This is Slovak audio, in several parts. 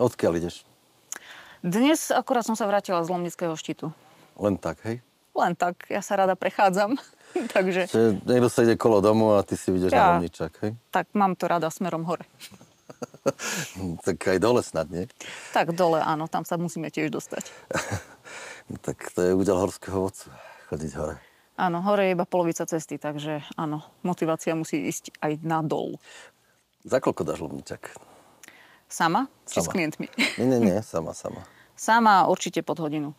Odkiaľ ideš? Dnes akurát som sa vrátila z Lomnického štítu. Len tak, hej? Len tak, ja sa rada prechádzam. Takže Že niekto sa ide kolo domu a ty si vidíš Ja. na Lomničak, hej? tak mám to rada smerom hore. tak aj dole snad, nie? Tak dole, áno, tam sa musíme tiež dostať. Tak to je údel horského vodcu, chodiť hore. Áno, hore je iba polovica cesty, takže áno, motivácia musí ísť aj nadol. Za koľko dáš Lomničak? Sama? Či s Sama. klientmi? Nie, nie, nie, sama, sama. Sama určite pod hodinu.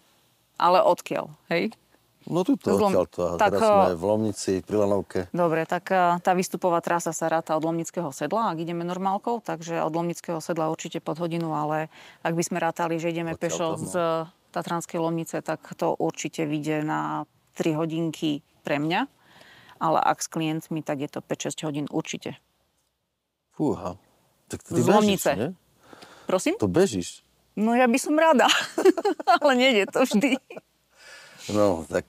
Ale odkiaľ, hej? No tu to Lom- to. Tak, teraz sme v Lomnici, pri Lanovke. Dobre, tak a, tá výstupová trasa sa ráta od Lomnického sedla, ak ideme normálkou, takže od Lomnického sedla určite pod hodinu, ale ak by sme rátali, že ideme Odtiaľ pešo to, no. z Tatranskej Lomnice, tak to určite vyjde na 3 hodinky pre mňa, ale ak s klientmi, tak je to 5-6 hodín určite. Fúha. Tak ty Z bežíš, Lomnice. nie? Prosím? To bežíš. No ja by som rada, ale nejde to vždy. No, tak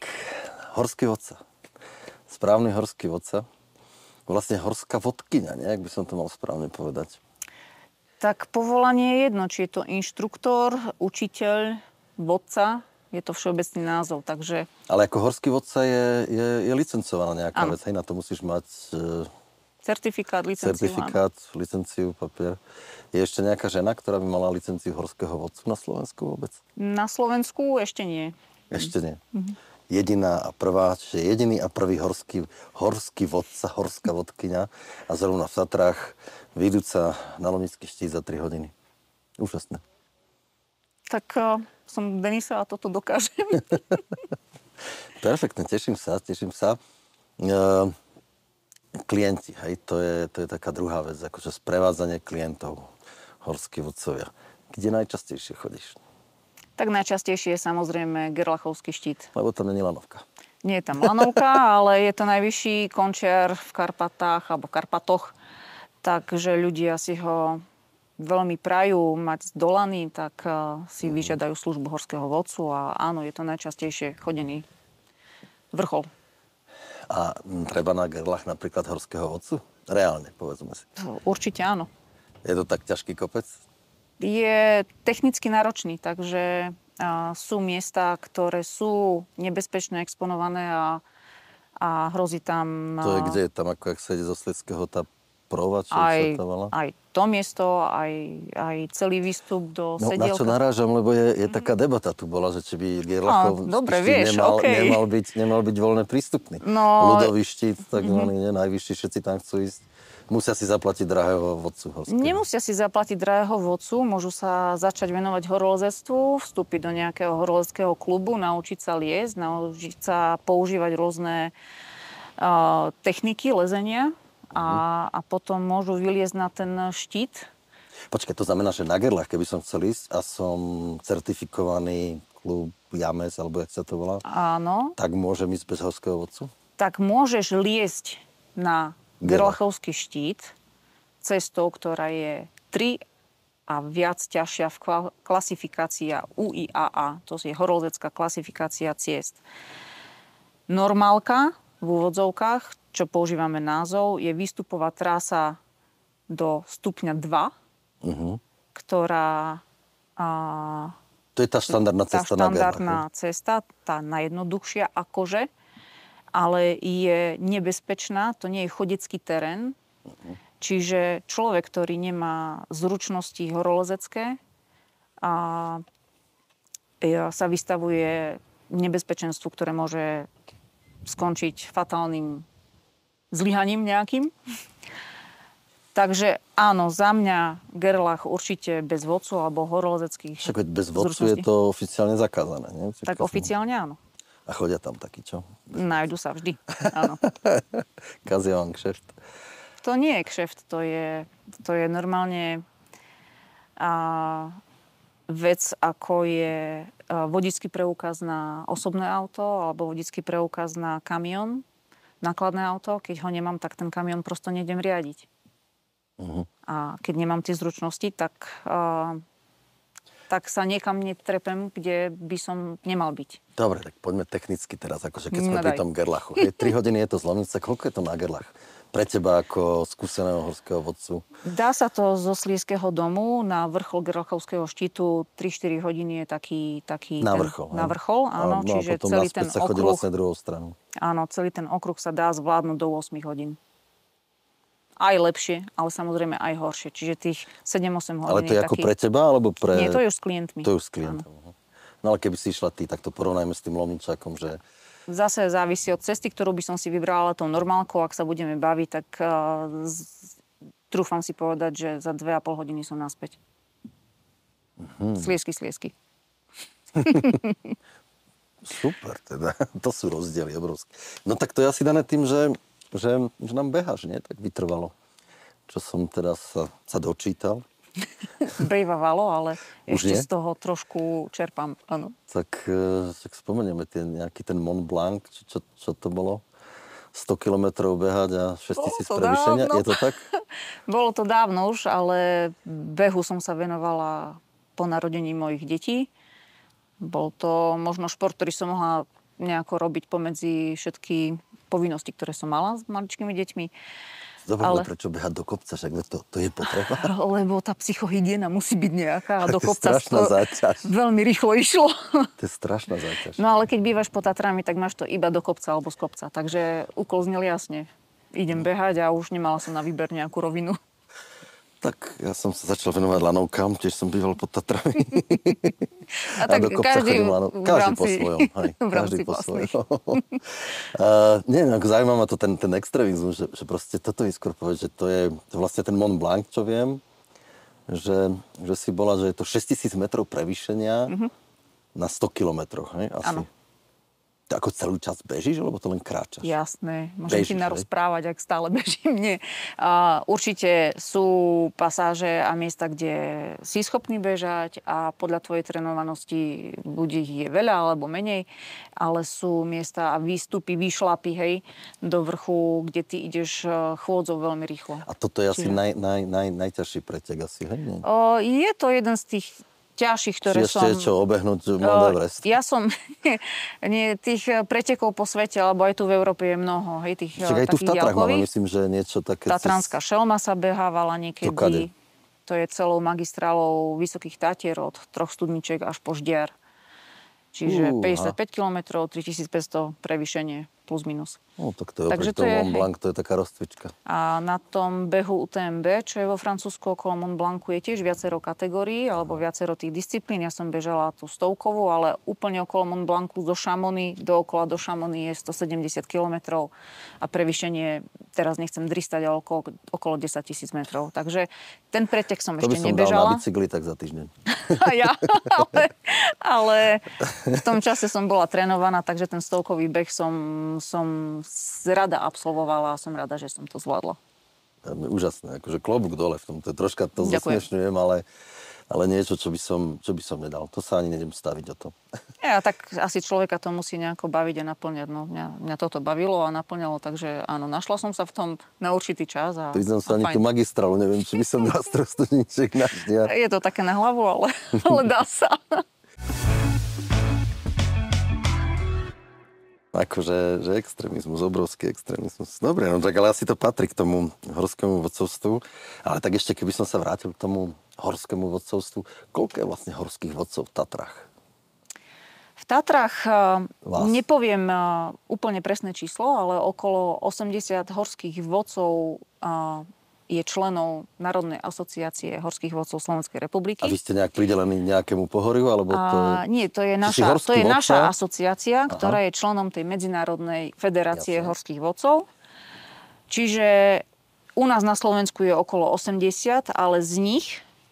horský vodca. Správny horský vodca. Vlastne horská vodkyňa, nie? Ak by som to mal správne povedať. Tak povolanie je jedno, či je to inštruktor, učiteľ, vodca, je to všeobecný názov, takže Ale ako horský vodca je, je, je licencovaná nejaká Áno. vec. Hej, na to musíš mať e, certifikát, licenciu. áno. certifikát, licenciu, papier. Je ešte nejaká žena, ktorá by mala licenciu horského vodcu na Slovensku vôbec? Na Slovensku ešte nie. Ešte nie. Mhm. Jediná a prvá, čiže jediný a prvý horský, horský vodca, horská vodkyňa a zrovna v Tatrách vyjdúca na Lomnický štít za 3 hodiny. Úžasné. Tak uh, som Denisa a toto dokážem. Perfektne, teším sa, teším sa. E, klienti, hej, to je, to je taká druhá vec, akože sprevádzanie klientov, horskí vodcovia. Kde najčastejšie chodíš? tak najčastejšie je samozrejme Gerlachovský štít. Lebo tam není lanovka. Nie je tam lanovka, ale je to najvyšší končiar v Karpatách alebo Karpatoch. Takže ľudia si ho veľmi prajú mať zdolaný, tak uh, si vyžiadajú službu horského vodcu a áno, je to najčastejšie chodený vrchol. A m, treba na gerlach napríklad horského vodcu? Reálne, povedzme si. Určite áno. Je to tak ťažký kopec? je technicky náročný, takže sú miesta, ktoré sú nebezpečne exponované a, a hrozí tam To je kde? Tam ako ak sa ide zo Sledského tá prova, čo aj, aj to miesto, aj, aj celý výstup do No, na sedielka. čo narážam, lebo je, je taká debata tu bola, že či by Gerlachov Á, dobre, vieš, nemal, okej. nemal, byť, nemal byť voľne prístupný. No- Ľudový štít, takzvaný, mm-hmm. najvyšší, všetci tam chcú ísť. Musia si zaplatiť drahého vodcu horského. Nemusia si zaplatiť drahého vodcu, môžu sa začať venovať horolezectvu, vstúpiť do nejakého horolezeckého klubu, naučiť sa liesť, naučiť sa používať rôzne uh, techniky lezenia a, a potom môžu vyliezť na ten štít. Počkaj, to znamená, že na Gerlach, keby som chcel ísť a som certifikovaný klub James, alebo jak sa to volá, Áno, tak môžem ísť bez horského vodcu? tak môžeš liesť na Gerlach. Gerlachovský štít cestou, ktorá je 3 a viac ťažšia v kla- klasifikácia UIAA, to je horolezecká klasifikácia ciest. Normálka v úvodzovkách, čo používame názov, je výstupová trasa do stupňa 2, Uh-huh. ktorá a, To je tá štandardná tá cesta na štandardná cesta, tá najjednoduchšia akože, ale je nebezpečná, to nie je chodecký terén, čiže človek, ktorý nemá zručnosti horolezecké, a sa vystavuje nebezpečenstvu, ktoré môže skončiť fatálnym zlyhaním nejakým. Takže áno, za mňa Gerlach určite bez vodcu alebo horolezeckých Však bez vodcu je to oficiálne zakázané, nie? Čiže Tak oficiálne áno. A chodia tam takí, čo? Nájdu sa vždy. Áno. Kazia vám kšeft. To nie je kšeft, to je, to je normálne a, vec, ako je vodický preukaz na osobné auto alebo vodický preukaz na kamión, nákladné auto. Keď ho nemám, tak ten kamión prosto nejdem riadiť. Mhm. A keď nemám tie zručnosti, tak, a, tak sa niekam netrepem, kde by som nemal byť. Dobre, tak poďme technicky teraz, akože keď sme No pri tom Gerlachu. Hej, 3 hodiny je to z Lomnice, koľko je to na Gerlach? Pre teba ako skúseného horského vodcu? Dá sa to zo Slieského domu na vrchol Gerlachovského štítu 3-4 hodiny je taký... taký Na ten, vrchol. Na hej? vrchol, áno. A, no čiže a potom celý ten sa okruh, vlastne druhou stranu. áno, celý ten okruh sa dá zvládnuť do 8 hodín. Aj lepšie, ale samozrejme aj horšie. Čiže tých 7-8 hodín Ale to je ako taký... pre teba, alebo pre... Nie, to je už s klientmi. To je už s klientom. aha. No ale keby si išla ty, tak to porovnajme s tým Lomničákom, že Zase závisí od cesty, ktorú by som si vybrala tou normálkou. Ak sa budeme baviť, tak uh, z- trúfam si povedať, že za 2,5 hodiny som naspäť. Mhm. Sliesky, sliesky. super teda. To sú rozdiely obrovské. No tak to je asi dané tým, že, že, že nám beháš, nie? Tak vytrvalo. Čo som teraz sa, sa dočítal. Bejvavalo, ale Už ešte nie? z toho trošku čerpám. Áno. Tak, e, tak spomenieme ten, nejaký ten Mont Blanc, či čo, čo to bolo? 100 kilometrov behať a 6000 Bolo to prevýšenia. dávno. Je to tak? Bolo to dávno už, ale behu som sa venovala po narodení mojich detí. Bol to možno šport, ktorý som mohla nejako robiť pomedzi všetky povinnosti, ktoré som mala s maličkými deťmi. Dobre, ale... Prečo behať do kopca? Však to, to je potreba. Lebo tá psychohygiena musí byť nejaká a To do je kopca strašná to záťaž. veľmi rýchlo išlo. To je strašná záťaž. No ale keď bývaš pod Tatrami, tak máš to iba do kopca alebo z kopca. Takže úkol znel jasne. Idem behať a už nemala som na výber nejakú rovinu. Tak ja som sa začal venovať lanovkám, tiež som býval pod Tatrami. A tak do kopca každý chodím lano- v každý po rámci- svojom. Hej, v každý po svojom. uh, nie, ako zaujíma ma to ten, ten extrémizmus, že, že proste toto je skôr povedať, že to je vlastne ten Mont Blanc, čo viem, že, že si bola, že je to 6000 metrov prevýšenia na 100 kilometroch, hej, asi. Mhm. Ako celú čas bežíš, alebo to len kráčaš? Jasné, môžem Bežíš, ti narozprávať, ak stále bežím. Nie. A určite sú pasáže a miesta, kde si schopný bežať a podľa tvojej trénovanosti buď ich je veľa alebo menej, ale sú miesta a výstupy, výšlapy, hej, do vrchu, kde ty ideš eh, chôdzou veľmi rýchlo. A toto je asi Čiže- naj, naj, naj, najťažší pretek asi, hej? Nie? O, je to jeden z tých ťažších, ktoré Či ešte som... je čo obehnúť Mount Everest? Ja som, nie, tých eh, pretekov po svete, alebo aj tu v Európe je mnoho, hej, tých eh, aj tu v Tatrách máme, myslím, že niečo také... Tatranská šelma sa behávala niekedy. To je celou magistrálou Vysokých Tatier od troch studničiek až po Ždiar. Čiže Fúha. 55 km, 3500 prevýšenie plus minus. No, tak to je Takže to je, Mont. Blanc, to je taká rozcvička. A na tom behu UTMB, čo je vo Francúzsku okolo Mont Blancu, je tiež viacero kategórií alebo viacero tých disciplín. Ja som bežala tú stovkovú, ale úplne okolo Mont Blancu do Šamony, dookola do Šamony je 170 km a prevýšenie, teraz nechcem dristať, ale okolo, okolo 10 tisíc metrov. Takže ten pretek som To by ešte som dal na nebežala. bicykli tak za týždeň. A ja, ale, ale v tom čase som bola trénovaná, takže ten stovkový beh som, som rada absolvovala a som rada, že som to zvládla. Úžasné, akože klobúk dole v tom. To je troška to Ďakujem. zosmiešňujem, ale, ale niečo, čo by, som, čo by som nedal. To sa ani nedem staviť o to. Ja, tak asi človeka to musí nejako baviť a naplňať. No, mňa, mňa toto bavilo a naplňalo, takže áno, našla som sa v tom na určitý čas. A, Priznám sa ani fajn. tú magistrálu, neviem, či by som dal strostudníček na. Je to také na hlavu, ale, ale dá sa. Akože že extrémizmus, obrovský extrémizmus. Dobre, no tak ale asi to patrí k tomu horskému vodcovstvu. Ale tak ešte, keby som sa vrátil k tomu horskému vodcovstvu, koľko je vlastne horských vodcov v Tatrách? V Tatrách eh, Vás. nepoviem eh, úplne presné číslo, ale okolo 80 horských vodcov eh, je členov Národnej asociácie horských vodcov Slovenskej republiky. A vy ste nejak pridelení nejakému pohoriu, alebo to... A, nie, to je naša, to je vodca? naša asociácia, ktorá je členom tej Medzinárodnej federácie Jasne. horských vodcov. Čiže u nás na Slovensku je okolo 80, ale z nich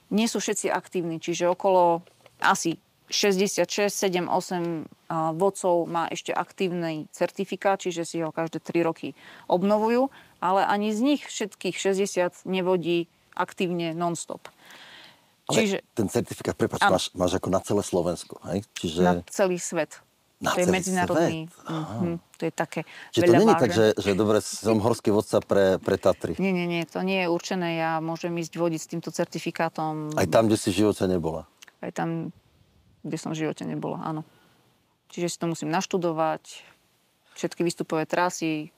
nie sú všetci aktívni, čiže okolo asi 66, 7, 8 a, vodcov má ešte aktívny certifikát, čiže si ho každé 3 roky obnovujú, ale ani z nich všetkých 60 nevodí aktívne non-stop. Ale Čiže ten certifikát, prepáč, máš, máš ako na celé Slovensko, hej? Čiže, na celý svet. Na to je medzinárodný. Mhm, to je také čiže to není tak, vážen. že, že dobre, som horský vodca pre, pre Tatry. Nie, nie, nie, to nie je určené. Ja môžem ísť vodiť s týmto certifikátom. Aj tam, kde si v živote nebola. Aj tam, kde som v živote nebola, áno. Čiže si to musím naštudovať, všetky výstupové trasy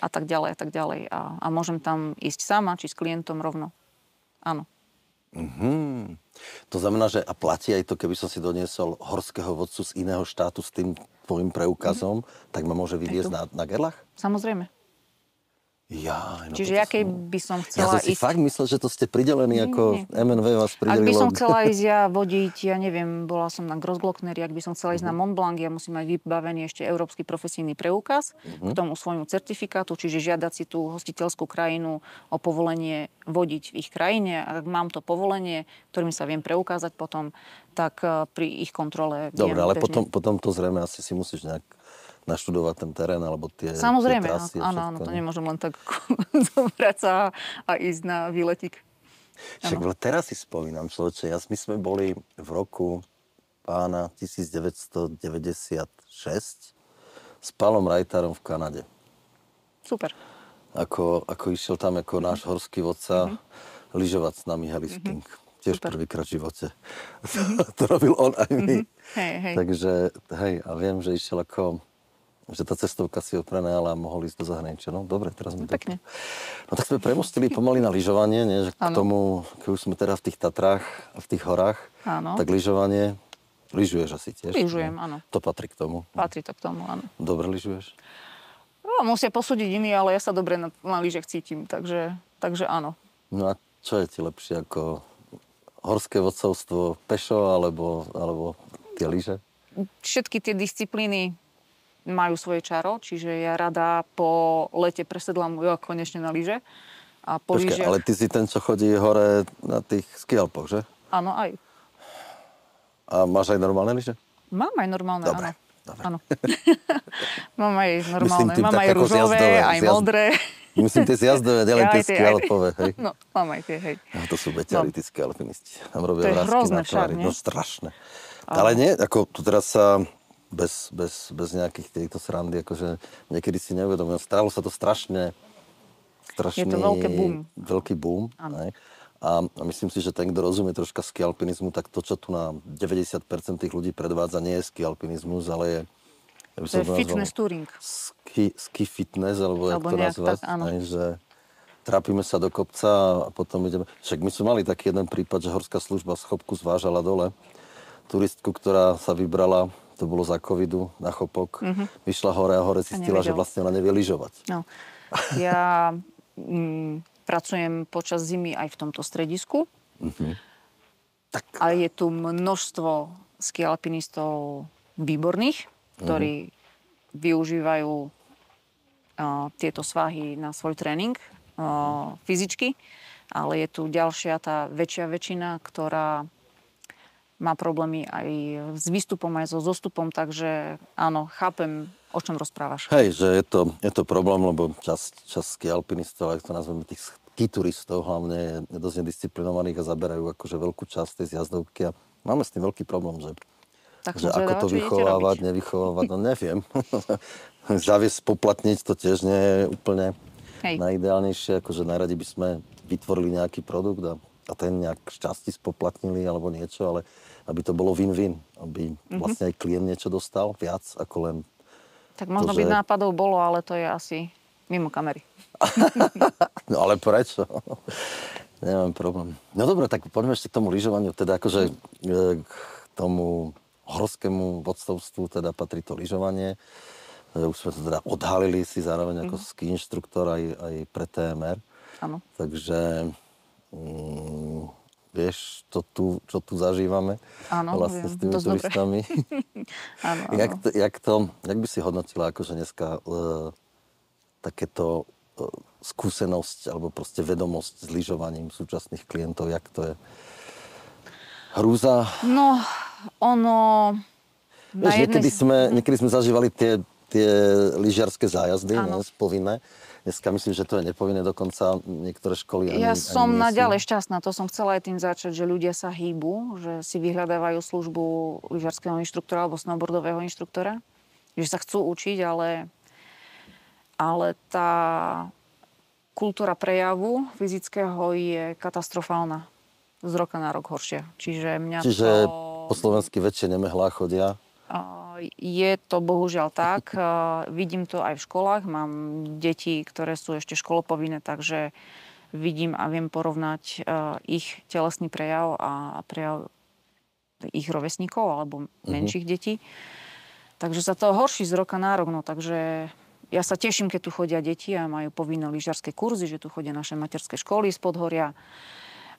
a tak ďalej a tak ďalej. A, a môžem tam ísť sama, či s klientom rovno. Áno. Mhm. To znamená, že a platí aj to, keby som si doniesol horského vodcu z iného štátu s tým tvojim preukazom, mm-hmm. tak ma môže vyviezť na, na gerlach? Samozrejme. Ja, no Čiže ja keď by som Ja chcela som si ísť... fakt myslel, že to ste pridelení, ako nie. MNV vás Ak pridelilo. by som chcela ísť ja vodiť, ja neviem, bola som na Grossglockneri, ak by som chcela ísť na Mont Blanc, ja musím mať vybavený ešte európsky profesijný preukaz k tomu svojmu certifikátu, čiže žiadať si tú hostiteľskú krajinu o povolenie vodiť v ich krajine. Ak mám to povolenie, ktorým sa viem preukázať potom, tak eh, pri ich kontrole Dobre, ale bežne. potom, potom to zrejme asi si musíš nejak naštudovať ten terén, alebo tie, Samozrejme, tie trasy. áno, áno, to ne? nemôžem len tak zobrať sa a ísť na výletik. Však ale teraz si spomínam, človeče, ja, my sme boli v roku pána 1996 s Palom Rajtárom v Kanade. Super. Ako, ako išiel tam ako náš horský vodca lyžovať s nami helisking. Tiež Super. prvýkrát v živote. to robil on aj my. Hej, hej. Takže, hej, a viem, že išiel ako že tá cestovka si ho prenajala a mohol ísť do zahraničia. No dobre, teraz mi to... Pekne. No tak sme premostili pomaly na lyžovanie, nie? Že k tomu, keď už sme teda v tých Tatrách a v tých horách, Áno. tak lyžovanie, lyžuješ asi tiež? Lyžujem, áno. To patrí k tomu. Patrí to k tomu, áno. Dobre lyžuješ? No, musia posúdiť iní, ale ja sa dobre na, na lyžech cítim, takže, takže áno. No a čo je ti lepšie ako horské vodcovstvo pešo alebo, alebo tie lyže? Všetky tie disciplíny majú svoje čaro, čiže ja rada po lete presedlám jo, konečne na lyže. A po Počkaj, lyžiach, ale ty si ten, čo chodí hore na tých skialpoch, že? áno, aj. A máš aj normálne lyže? Mám aj normálne, Dobre, áno. dobre. áno. mám aj normálne, tým mám aj rúžové, zjazdové, aj zjazd- modré. Myslím, tie zjazdové, nielen Ja tie skialpové, hej? No, mám aj tie, hej. No, to sú beťari, tí skialpinisti. Tam robia To je hrozné však, nie? No strašné. Ale nie, ako tu teraz sa bez, bez, bez nejakých týchto srandy, akože niekedy si neuvedomujem. Stalo sa to strašne, strašný, Je to veľké boom. veľký boom. Hej. A, myslím si, že ten, kto rozumie troška skialpinizmu, tak to, čo tu na 90% tých ľudí predvádza, nie je skialpinizmus, ale je... Ja To je nazval fitness touring. Ski, ski fitness, alebo, Alebo jak to nazvať, tak, áno. hej, že trápime sa do kopca a potom ideme... Však my sme mali taký jeden prípad, že horská služba schopku zvážala dole. Turistku, ktorá sa vybrala, to bolo za covidu, na chopok, vyšla hore a hore zistila, že vlastne ona nevie lyžovať. No. Ja mm, pracujem počas zimy aj v tomto stredisku. Tak A je tu množstvo skialpinistov výborných, ktorí využívajú uh, tieto svahy na svoj tréning uh, fyzicky. Ale je tu ďalšia, tá väčšia väčšina, ktorá má problémy aj s výstupom, aj so zostupom, takže áno, chápem, o čom rozprávaš. Hej, že je to, je to problém, lebo časť, ski alpinistov, ak to nazveme tých ski turistov hlavne, je dosť nedisciplinovaných a zaberajú akože veľkú časť tej zjazdovky a máme s tým veľký problém, že Tak že ako to vychovávať, nevychovávať, no neviem. Zaviesť, spoplatniť to tiež nie je úplne Hej. najideálnejšie, akože najradi by sme vytvorili nejaký produkt a, a ten nejak šťastí spoplatnili alebo niečo, ale aby to bolo win-win, aby Mhm. vlastne aj klient niečo dostal viac ako len Tak možno to, by že- nápadov bolo, ale to je asi mimo kamery. No ale prečo? Nemám problém. No dobre, tak poďme ešte k tomu lyžovaniu. Teda akože e, k tomu horskému vodcovstvu teda patrí to lyžovanie. E, Už sme to teda odhalili si zároveň ako ski inštruktor aj, aj pre TMR. Áno. Takže mm, vieš, čo tu, čo tu zažívame Áno, vlastne viem, s tými turistami. Áno, áno. jak, to, jak, to, jak by si hodnotila akože dneska e, takéto e, skúsenosť alebo proste vedomosť s lyžovaním súčasných klientov, jak to je? Hrúza. No, ono... Vieš, niekedy, jednej... sme, niekedy sme zažívali tie, tie lyžiarske zájazdy, Áno. ne, povinné. Dneska myslím, že to je nepovinné, dokonca niektoré školy ani, Ja ani som sú. naďalej šťastná, to som chcela aj tým začať, že ľudia sa hýbu, že si vyhľadávajú službu lyžarského inštruktora alebo snowboardového inštruktora, že sa chcú učiť, ale, ale tá kultúra prejavu fyzického je katastrofálna. z roka na rok horšia. Čiže mňa Čiže to... po slovensky väčšie nemehlá chodia. Je to bohužiaľ tak. Vidím to aj v školách. Mám deti, ktoré sú ešte školopovinné, takže vidím a viem porovnať a, ich telesný prejav a prejav ich rovesníkov alebo menších detí. Takže sa to horší z roka na rok. No, takže ja sa teším, keď tu chodia deti a majú povinné lyžiarske kurzy, že tu chodia naše materské školy z Podhoria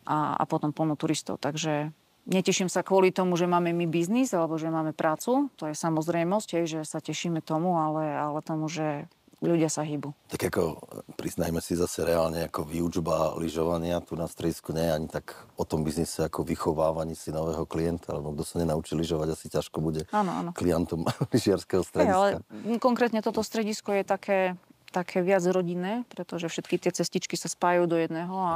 a, a potom plno turistov. Takže neteším sa kvôli tomu, že máme my biznis alebo že máme prácu. To je samozrejmosť, hej, že sa tešíme tomu, ale, ale tomu, že ľudia sa hýbu. Tak ako, priznajme si zase reálne, ako výučba lyžovania tu na stredisku nie je ani tak o tom biznise ako vychovávaní si nového klienta, lebo kto sa nenaučí lyžovať, asi ťažko bude Áno, áno. klientom lyžiarského strediska. ale konkrétne toto stredisko je také, také viac rodinné, pretože všetky tie cestičky sa spájajú do jedného a,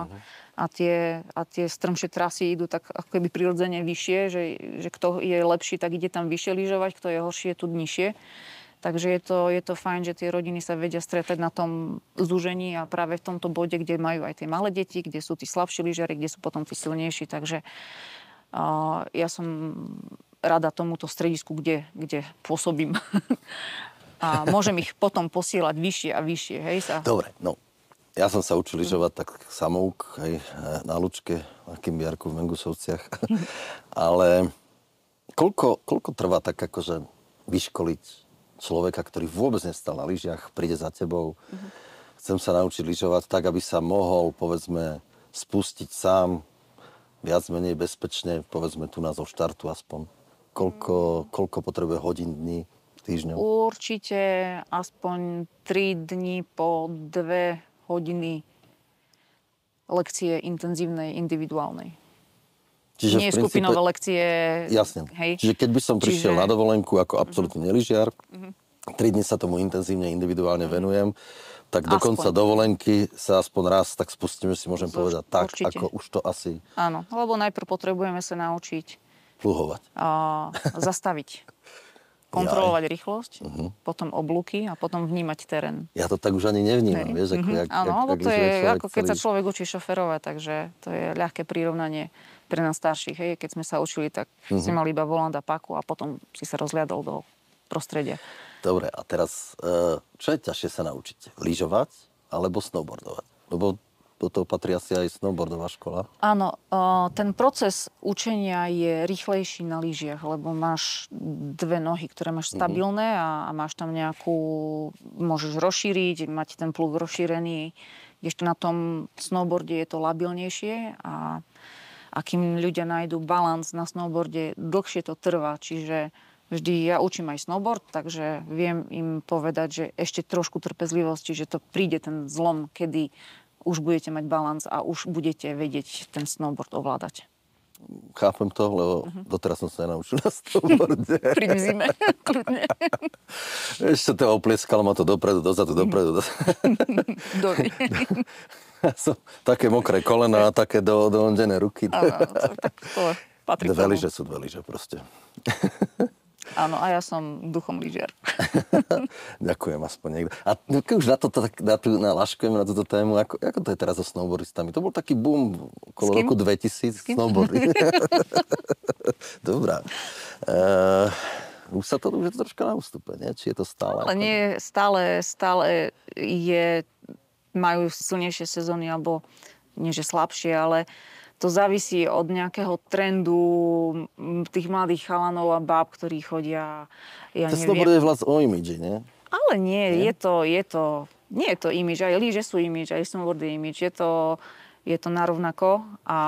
a, tie, a tie strmšie trasy idú tak ako keby prirodzene vyššie, že, že kto je lepší, tak ide tam vyššie lyžovať, kto je horší, je tu nižšie. Takže je to, je to fajn, že tie rodiny sa vedia stretať na tom zúžení a práve v tomto bode, kde majú aj tie malé deti, kde sú tí slabší lyžiari, kde sú potom tí silnejší. Takže uh, ja som rada tomuto stredisku, kde, kde pôsobím. a môžem ich potom posielať vyššie a vyššie. Hej, sa. Dobre, no. Ja som sa učil lyžovať tak samouk, aj na Lučke, na Kimbiarku v Mengusovciach. Ale koľko, koľko trvá tak akože vyškoliť človeka, ktorý vôbec nestal na lyžiach, príde za tebou, chcem sa naučiť lyžovať tak, aby sa mohol, povedzme, spustiť sám viac menej bezpečne, povedzme tu na zo štartu aspoň. Koľko, koľko potrebuje hodín, dní, týždňov? Určite aspoň 3 dní po 2 hodiny lekcie intenzívnej, individuálnej. Čiže Nie princípe- skupinové lekcie. Jasne. Hej. Čiže keď by som prišiel Čiže- Mhm. na dovolenku ako absolútny neližiar, tri dni sa tomu intenzívne, individuálne venujem, tak do konca dovolenky sa aspoň raz tak spustíme, si môžem Z- povedať tak, určite. ako už to asi Áno, lebo najprv potrebujeme sa naučiť pluhovať. a, zastaviť. Kontrolovať rýchlosť, potom oblúky a potom vnímať terén. Ja to tak už ani nevnímam, Hej. vieš, ako, Mhm. jak, Áno, jak, to je ako keď sa celý- človek učí šoferovať, takže to je ľahké prirovnanie pre nás starších. Hej. Keď sme sa učili, tak Mhm. si mali iba volant a paku a potom si sa rozliadol do prostredia. Dobre, a teraz, e, čo je ťažšie sa naučiť? Lyžovať alebo snowboardovať? Lebo do toho patrí asi aj snowboardová škola. Áno, ten proces učenia je rýchlejší na lyžiach, lebo máš dve nohy, ktoré Mhm. máš stabilné a, a máš tam nejakú, môžeš rozšíriť, mať ten plúk rozšírený, kdežto na tom snowboarde je to labilnejšie a, a kým ľudia nájdú balans na snowboarde, dlhšie to trvá, čiže vždy ja učím aj snowboard, takže viem im povedať, že ešte trošku trpezlivosti, že to príde ten zlom, kedy už budete mať balans a už budete vedieť ten snowboard ovládať. Chápem to, lebo Mhm. doteraz som sa nenaučil na snowboarde. Pri zime, kľudne. Ešte to oplieskalo ma to dopredu, dozadu, dopredu. Dobre. Ja som také mokré kolena a také do, doondené ruky. Áno, tak to patrí Dve lyže sú dve lyže proste. Áno, a ja som duchom lyžiar. Ďakujem aspoň niekto. A no, keď už na, to, tak, na, tú, na laškujeme na túto tému, ako, ako to je teraz so snowboardistami? To bol taký boom okolo roku 2000 kým? snowboardy. Dobrá. Uh, už sa to už je to troška na ústupe, nie? Či je to stále? Ale nie, stále, stále je, majú silnejšie sezóny, alebo nie že slabšie, ale to závisí od nejakého trendu tých mladých chalanov a báb, ktorí chodia, ja To neviem. je vlast o imidži, nie? Ale nie, je to, je to, nie je to imidž, aj lyže sú imidž, aj snowboard je imidž, je to, je to narovnako a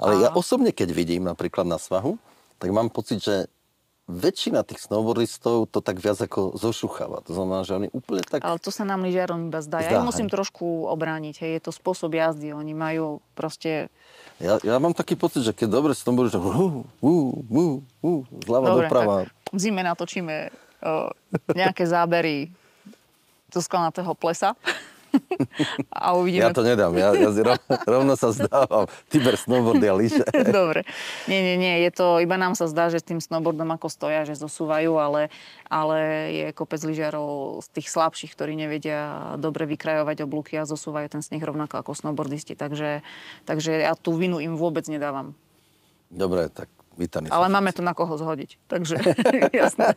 Ale ja osobne, keď vidím napríklad na svahu, tak mám pocit, že väčšina tých snowboardistov to tak viac ako zošucháva. To znamená, že oni úplne tak... Ale to sa nám lyžiarom iba zdá. Zdá, Ja musím hej. trošku obrániť. Hej. Je to spôsob jazdy. Oni majú proste... Ja, ja mám taký pocit, že keď dobre snowboardíš, tak hú, hú, hú, hú, zľava Dobre, doprava. v zime natočíme o, nejaké zábery zo skalnatého plesa. A uvidíme. Ja to nedám, ja, ja rovno sa zdávam. Tiber, snowboardy a lyže. Dobre. Nie, nie, nie. Je to, iba nám sa zdá, že s tým snowboardom ako stoja, že zosúvajú, ale, ale je kopec lyžiarov z tých slabších, ktorí nevedia dobre vykrajovať oblúky a zosúvajú ten sneh rovnako ako snowboardisti. Takže, takže ja tú vinu im vôbec nedávam. Dobre, tak vítaní Ale máme to na koho zhodiť. Takže jasné.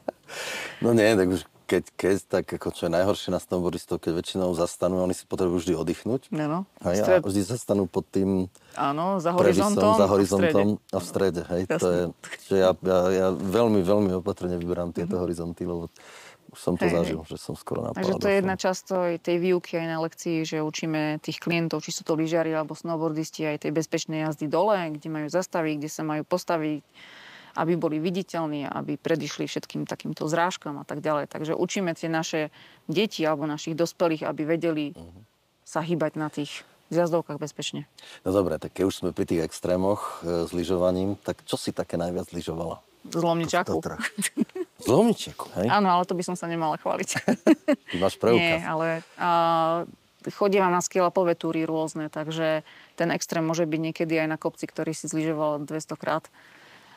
No nie, tak už keď, keď tak ako čo je najhoršie na snowboardistov, keď väčšinou zastanú, oni si potrebujú vždy oddychnúť. No, no. Hej, a Stred- vždy zastanú pod tým Áno, za previsom, horizontom. za a v horizontom strede. a v strede. Hej, to je, že ja, ja, ja veľmi, veľmi opatrne vyberám tieto horizonty, lebo už som to. Hej, hej. zažil, že som skoro napadal. Takže to je jedna časť tej výuky aj na lekcii, že učíme tých klientov, či sú to lyžiari alebo snowboardisti, aj tej bezpečnej jazdy dole, kde majú zastaviť, kde sa majú postaviť, aby boli viditeľní, aby predišli všetkým takýmto zrážkam a tak ďalej. Takže učíme tie naše deti alebo našich dospelých, aby vedeli Mhm. sa hýbať na tých zjazdovkách bezpečne. No dobre, tak keď už sme pri tých extrémoch e, s lyžovaním, tak čo si také najviac lyžovala? Z Lomničaku. V Tatrách. Z Lomničiaku, hej? Áno, ale to by som sa nemala chváliť. Ty máš Nie, preukaz. ale a, chodievam na skilapové túry rôzne, takže ten extrém môže byť niekedy aj na kopci, ktorý si zlyžoval 200 krát.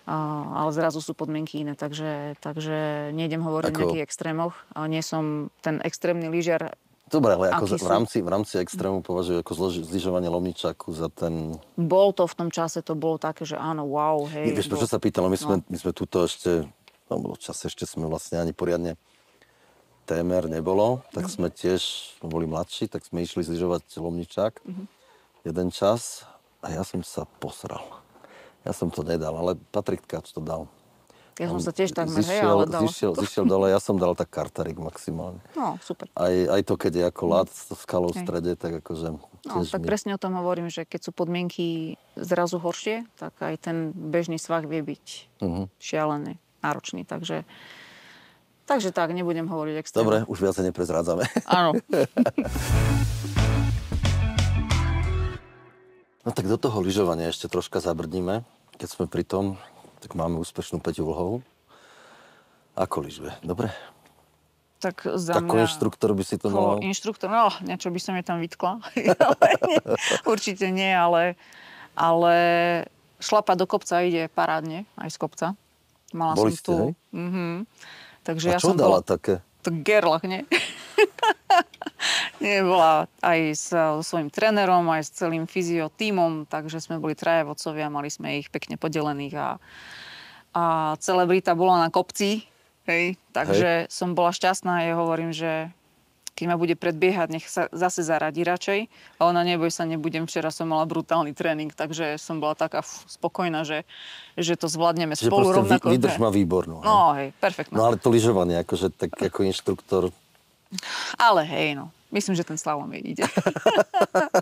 Ale zrazu sú podmienky iné, takže, takže nejdem hovoriť o Ako- nejakých extrémoch. Nie som ten extrémny lyžiar. Dobre, ale ako za- v rámci, v rámci extrému považujú ako zloži- zlyžovanie Lomničaku za ten... Bol to v tom čase, to bolo také, že áno, wow, hej. Nie, vieš, prečo bol- sa pýtam? My sme, No. my sme tuto ešte, no v čase ešte sme vlastne ani poriadne témer nebolo, tak Mhm. sme tiež, boli mladší, tak sme išli zlyžovať Lomničák Mhm. jeden čas a ja som sa posral. Ja som to nedal, ale Patrik Tkač to dal. Ja som sa tiež takmer, hej, zišiel, ale dala zišiel, zišiel dole, ja som dal tak kartarik maximálne. No, super. Aj, aj to, keď je ako lát s skalou v Hej. strede, tak akože No, tak mi... presne o tom hovorím, že keď sú podmienky zrazu horšie, tak aj ten bežný svah vie byť Mhm. šialený, náročný. Takže, takže tak, nebudem hovoriť extrémne. Dobre, už viacej neprezrádzame. Áno. No tak do toho lyžovania ešte troška zabrdníme. Keď sme pri tom, tak máme úspešnú Peťu Vlhovú. Ako lyžuje? Dobre? Tak za Ako mňa... inštruktor by si to mal... inštruktor, no, niečo by som jej tam vytkla. určite nie, ale, ale šlapať do kopca ide parádne, aj z kopca. Mala Boli som ste, tu. hej? Mhm. Takže A ja čo som dala bola... také? To gerlach, nie? nie, bola aj s, so svojím trénerom, aj s celým fyzio tímom, takže sme boli traja vodcovia, mali sme ich pekne podelených a, a celebrita bola na kopci, hej, takže som bola šťastná a ja hovorím, že keď ma bude predbiehať, nech sa zase zaradí radšej. A ona, neboj sa, nebudem. Včera som mala brutálny tréning, takže som bola taká spokojná, že, že to zvládneme Že spolu rovnako. vy, vydrž hej. má výbornú. hej? No, hej, perfektná. No ale to lyžovanie, akože tak ako inštruktor, Ale hej, no. Myslím, že ten slalom jej ide.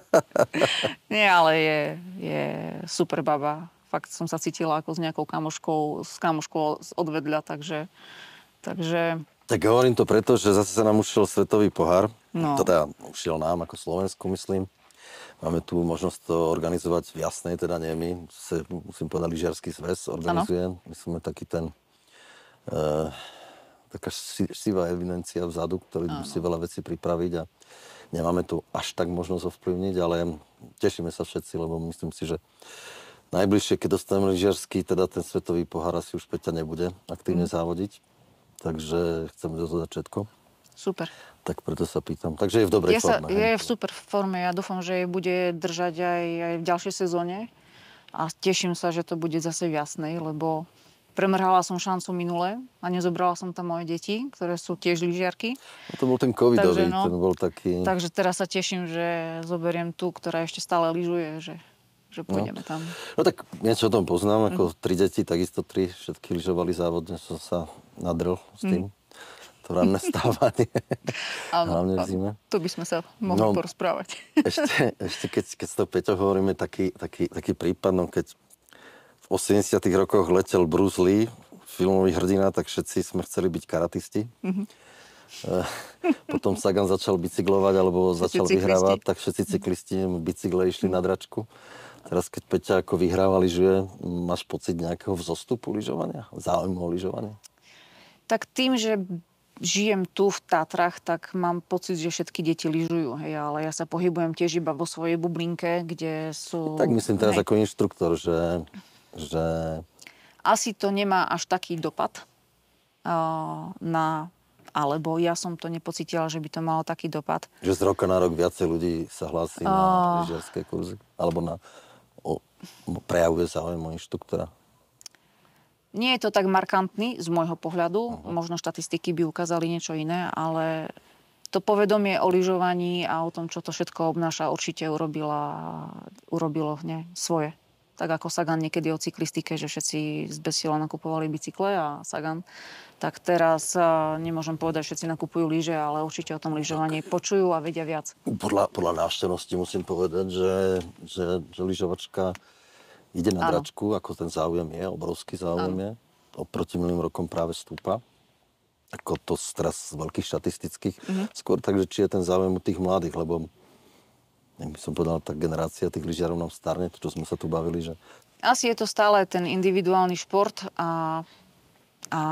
Nie, ale je, je super baba. Fakt som sa cítila ako s nejakou kamoškou, s kamoškou odvedľa, takže, takže tak hovorím to preto, že zase sa nám ušiel svetový pohár. No. Teda ušiel nám ako Slovensku, myslím. Máme tu možnosť to organizovať v jasnej, teda nie my, musím povedať, lyžiarsky zväz organizuje. My sme taký ten, e, taká si- sivá evidencia vzadu, ktorý musí veľa vecí pripraviť a nemáme tu až tak možnosť ovplyvniť, ale tešíme sa všetci, lebo myslím si, že najbližšie, keď dostaneme lyžiarsky, teda ten svetový pohár asi už Peťa nebude aktívne Mm. závodiť. Takže chceme dozvedať všetko. super. Tak preto sa pýtam. Takže je v dobrej Je, sa, forme. je hej? v super forme. Ja dúfam, že bude držať aj, aj v ďalšej sezóne. A teším sa, že to bude zase v jasnej, lebo premrhala som šancu minule a nezobrala som tam moje deti, ktoré sú tiež lyžiarky. No to bol ten covidový, Takže no, ten bol taký... Takže teraz sa teším, že zoberiem tú, ktorá ešte stále lyžuje, že, že pôjdeme tam. No tak niečo o tom poznám, ako tri deti, takisto tri, všetky lyžovali závodne, som sa nadrel s tým. To ranné stávanie, hlavne v zime. Tu by sme sa mohli No. porozprávať. Ešte, ešte keď, keď s tou Peťou hovoríme, taký, taký, taký prípad, no keď v 80 rokoch letel Bruce Lee, filmový hrdina, tak všetci sme chceli byť karatisti. Mhm. Eh, Potom Sagan začal bicyklovať, alebo Všetci začal cyklisti. vyhrávať, tak všetci cyklisti bicykle išli na dračku. Teraz, keď Peťa ako vyhráva lyžuje, máš pocit nejakého vzostupu lyžovania? Záujmu o lyžovanie? tak tým, že žijem tu v Tatrach, tak mám pocit, že všetky deti lyžujú, hej, ale ja sa pohybujem tiež iba vo svojej bublinke, kde sú... Tak myslím teraz hej. ako inštruktor, že, že Asi to nemá až taký dopad uh, na... Alebo ja som to nepocítila, že by to malo taký dopad. Že z roka na rok viacej ľudí sa hlási na lyžiarské kurzy? Alebo na, o, prejavuje záujem o inštruktora? Nie je to tak markantný z môjho pohľadu, uh-huh. možno štatistiky by ukázali niečo iné, ale to povedomie o lyžovaní a o tom, čo to všetko obnáša, určite urobila, urobilo ne, svoje. Tak ako Sagan niekedy o cyklistike, že všetci z besila nakupovali bicykle a Sagan, tak teraz nemôžem povedať, že všetci nakupujú lyže, ale určite o tom lyžovaní počujú a vedia viac. Podľa, podľa návštevnosti musím povedať, že, že, že lyžovačka ide na Áno. dračku, ako ten záujem je, obrovský záujem je. Oproti minulým rokom práve stúpa. Ako to z teraz z veľkých štatistických. Skôr tak, že či je ten záujem u tých mladých, lebo jak by som povedal, tá generácia tých lyžiarov nám starne, to, čo sme sa tu bavili, že Asi je to stále ten individuálny šport a, a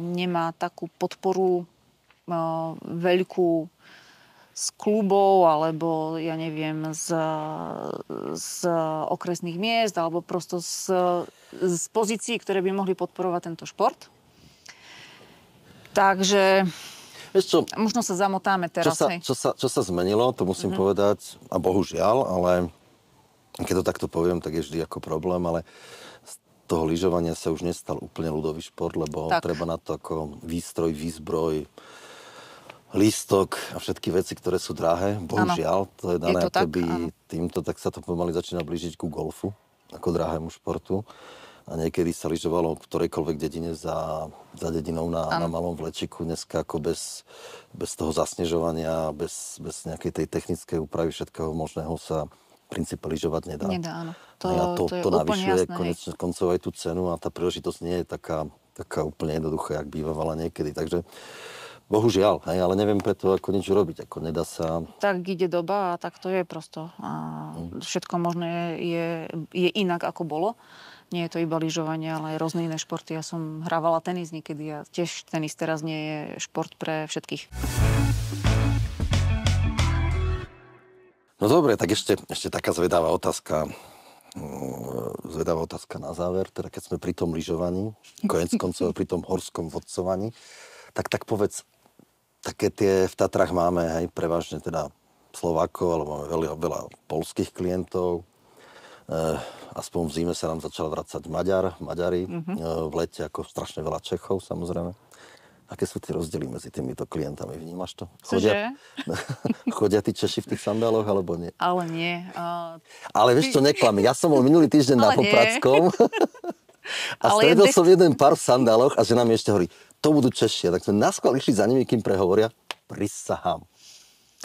nemá takú podporu uh, veľkú z klubov alebo ja neviem z, z okresných miest alebo prosto z, z pozícií, ktoré by mohli podporovať tento šport. Takže Vieš čo, možno sa zamotáme čo teraz. sa, hej. čo, sa, čo sa zmenilo, to musím mm-hmm. povedať, a bohužiaľ, ale keď to takto poviem, tak je vždy ako problém, ale z toho lyžovania sa už nestal úplne ľudový šport, lebo Tak. treba na to ako výstroj, výzbroj, lístok a všetky veci, ktoré sú drahé. Bohužiaľ, to je dané to tak, áno. týmto, tak sa to pomaly začína blížiť ku golfu, ako drahému športu. A niekedy sa lyžovalo v ktorejkoľvek dedine za, za dedinou na, na malom vlečiku. Dneska ako bez, bez toho zasnežovania, bez, bez nejakej tej technickej úpravy všetkého možného sa v princípe lyžovať nedá. Nedá, áno. To, a to, to to navyšuje jasné. konečne koncov aj tú cenu a tá príležitosť nie je taká, taká úplne jednoduchá, jak bývala niekedy. Takže bohužiaľ, hej, ale neviem preto ako nič urobiť. Ako nedá sa... tak ide doba a tak to je prosto. A všetko možné je, je inak, ako bolo. Nie je to iba lyžovanie, ale aj rôzne iné športy. Ja som hrávala tenis niekedy a tiež tenis teraz nie je šport pre všetkých. No dobre, tak ešte, ešte taká zvedavá otázka. Mm, Zvedavá otázka na záver, teda keď sme pri tom lyžovaní, konec koncov pri tom horskom vodcovaní, tak, tak povedz, také tie v Tatrách máme, hej, prevažne teda Slovákov, alebo máme veľa, veľa polských klientov. E, aspoň v zime sa nám začal vracať Maďar, Maďari, mm-hmm. v lete ako strašne veľa Čechov, samozrejme. Aké sú tie rozdiely medzi týmito klientami? Vnímaš to? Chodia, chodia tí Češi v tých sandáloch, alebo nie? Ale nie. A Ale vieš čo, neklam. Ja som bol minulý týždeň na. Popradskom a Ale stredol je som jeden pár v sandáloch a žena mi ešte hovorí, to budú Češi. Tak sme naskôr išli za nimi, kým prehovoria. Prisahám.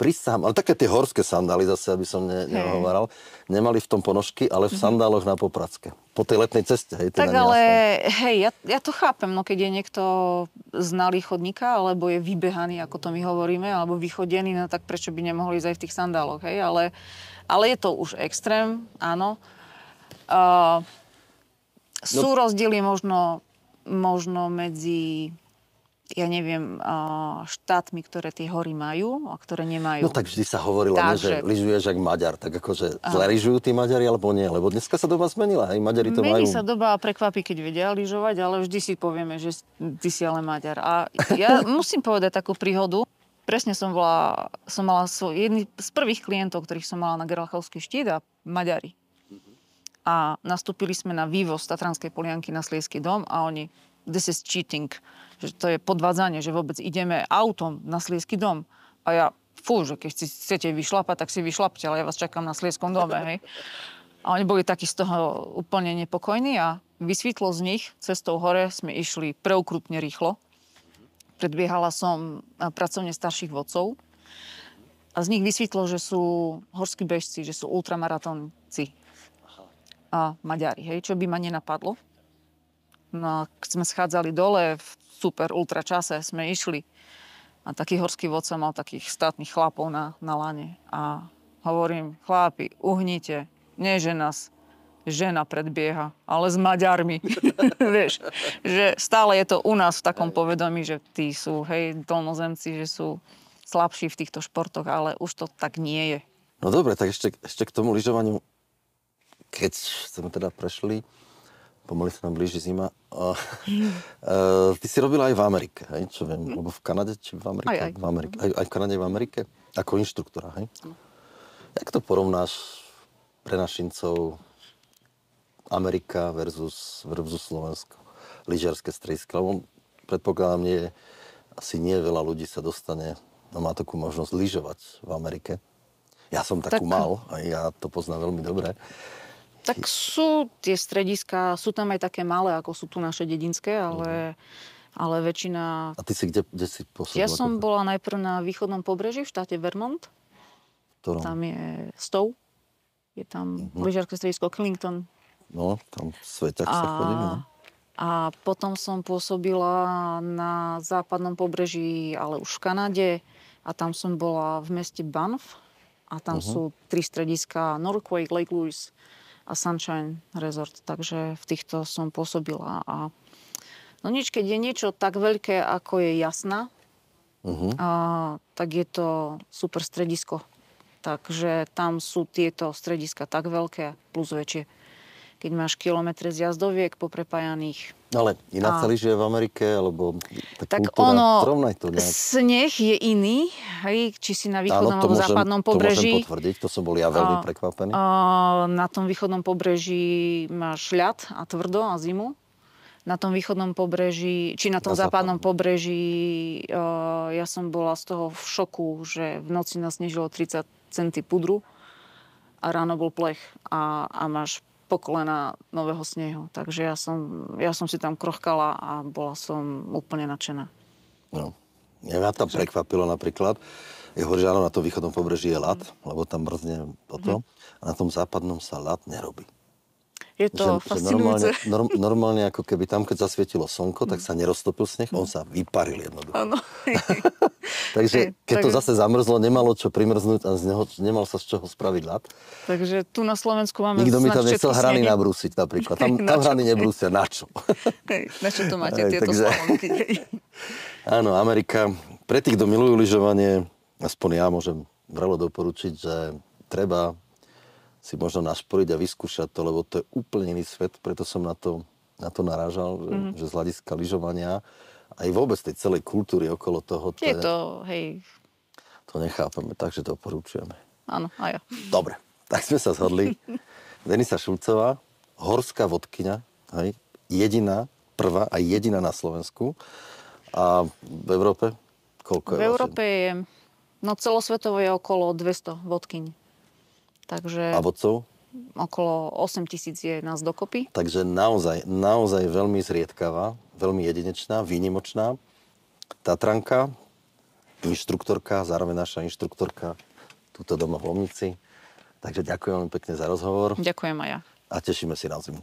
Prisahám. Ale také tie horské sandály zase, aby som ne, nehovoral. Nemali v tom ponožky, ale v sandáloch na Popradske. Po tej letnej ceste. Hej, teda tak ale, hej, ja, ja to chápem, no keď je niekto znalý chodníka, alebo je vybehaný, ako to my hovoríme, alebo vychodený, no tak prečo by nemohli ísť aj v tých sandáloch, hej, ale, ale je to už extrém, áno. Uh, sú No- rozdiely možno, možno medzi ja neviem, štátmi, ktoré tie hory majú a ktoré nemajú. No tak vždy sa hovorilo, nie, že Takže- lyžuješ jak Maďar. Tak akože zle lyžujú tí Maďari, alebo nie? Lebo dneska sa doba zmenila. Hej, Maďari to Mení majú... sa doba a prekvapí, keď vedia lyžovať, ale vždy si povieme, že ty si ale Maďar. A ja musím povedať takú príhodu. Presne som, bola, som mala svoj, jedný z prvých klientov, ktorých som mala na Gerlachovský štít a Maďari. A nastúpili sme na vývoz Tatranskej polianky na Sliesky dom a oni, this is cheating, že to je podvádzanie, že vôbec ideme autom na Sliesky dom. A ja, fú, že keď si chcete vyšlapať, tak si vyšlapte, ale ja vás čakám na Slieskom dome, hej. A oni boli takí z toho úplne nepokojní a vysvítlo z nich, cestou hore sme išli preukrutne rýchlo. Predbiehala som a, pracovne starších vodcov a z nich vysvítlo, že sú horskí bežci, že sú ultramaratónci a Maďari, hej, čo by ma nenapadlo. No keď sme schádzali dole v super ultra čase, sme išli. A taký horský vodca mal takých státnych chlapov na, na lane. A hovorím, chlápi, uhnite, nie že nás žena predbieha, ale s Maďarmi. Vieš, že stále je to u nás v takom povedomí, že tí sú, hej, dolnozemci, že sú slabší v týchto športoch, ale už to tak nie je. No dobre, tak ešte, ešte k tomu lyžovaniu, keď sme teda prešli, pomaly sa nám blíži zima. Uh, uh, ty si robila aj v Amerike, hej, čo viem, lebo v Kanade či v Amerike? Aj, aj. V Amerike. Aj, aj v Kanade, v Amerike? Ako inštruktora, hej? Jak to porovnáš pre našincov Amerika versus, versus Slovensko? Lyžiarske stredisko. Lebo predpokladám, nie, asi nie veľa ľudí sa dostane, no má takú možnosť lyžovať v Amerike. Ja som takú Tak- mal a ja to poznám veľmi dobre. Tak sú tie strediska, sú tam aj také malé, ako sú tu naše dedinské, ale, ale väčšina... A ty si kde, kde si pôsobila? Ja som bola najprv na východnom pobreží v štáte Vermont. Ktorom? Tam je Stow. Je tam Mhm. lyžiarske stredisko Clinton. No, tam Sveťak sa chodí. No. a potom som pôsobila na západnom pobreží, ale už v Kanade. A tam som bola v meste Banff. A tam Mhm. sú tri strediska Northquake, Lake Louise a Sunshine Resort. Takže v týchto som pôsobila. A no nič, keď je niečo tak veľké, ako je jasná, Uh-huh. a, tak je to super stredisko. Takže tam sú tieto strediska tak veľké plus väčšie. Keď máš kilometre zjazdoviek poprepájaných. Ale iná A- sa lyžuje v Amerike, alebo tá Tak kultúra, ono, to nejak. sneh je iný, hej, či si na východnom alebo západnom to môžem pobreží. potvrdiť, to som bol ja veľmi A- prekvapený. A na tom východnom pobreží máš ľad a tvrdo a zimu. Na tom východnom pobreží, či na tom Na západnom západnom. pobreží, uh, ja som bola z toho v šoku, že v noci nasnežilo 30 centy pudru a ráno bol plech a, a máš po kolena nového snehu. Takže ja som, ja som si tam krochkala a bola som úplne nadšená. No. Mňa tam prekvapilo napríklad, je hovorí, že áno, na tom východnom pobreží je ľad, lebo tam mrzne toto, a na tom západnom sa ľad nerobí. Je to že, že normálne, fascinujúce. norm, normálne ako keby tam, keď zasvietilo slnko, tak sa neroztopil sneh, on sa vyparil jednoducho. Áno. Takže keď to takže- zase zamrzlo, nemalo čo primrznúť a z neho, nemal sa z čoho spraviť ľad. Takže tu na Slovensku máme Nikto mi tam nechcel hrany snehy. nabrúsiť napríklad. Tam, Na tam čo? hrany nebrúsia. Na čo? Hej, na čo to máte, Hej, tieto takže- slalomky? Áno, Amerika. Pre tých, kto milujú lyžovanie, aspoň ja môžem vrelo doporučiť, že treba si možno našporiť a vyskúšať to, lebo to je úplne iný svet, preto som na to, na to narážal, že, mm-hmm. že z hľadiska lyžovania aj vôbec tej celej kultúry okolo toho, to, Je to, hej, to nechápeme, takže to odporúčujeme. áno, a ja. Dobre, tak sme sa zhodli. Denisa Šulcová, horská vodkyňa, hej, jediná, prvá a jediná na Slovensku. A v Európe? Koľko je V Európe je, no celosvetovo je okolo 200 vodkyň. Takže A vodcov? okolo 8 tisíc je nás dokopy. Takže naozaj, naozaj veľmi zriedkavá, veľmi jedinečná, výnimočná. Tatranka, inštruktorka, zároveň naša inštruktorka túto doma v Lomnici. Takže ďakujem veľmi pekne za rozhovor Ďakujem aj ja. a tešíme si na zimu.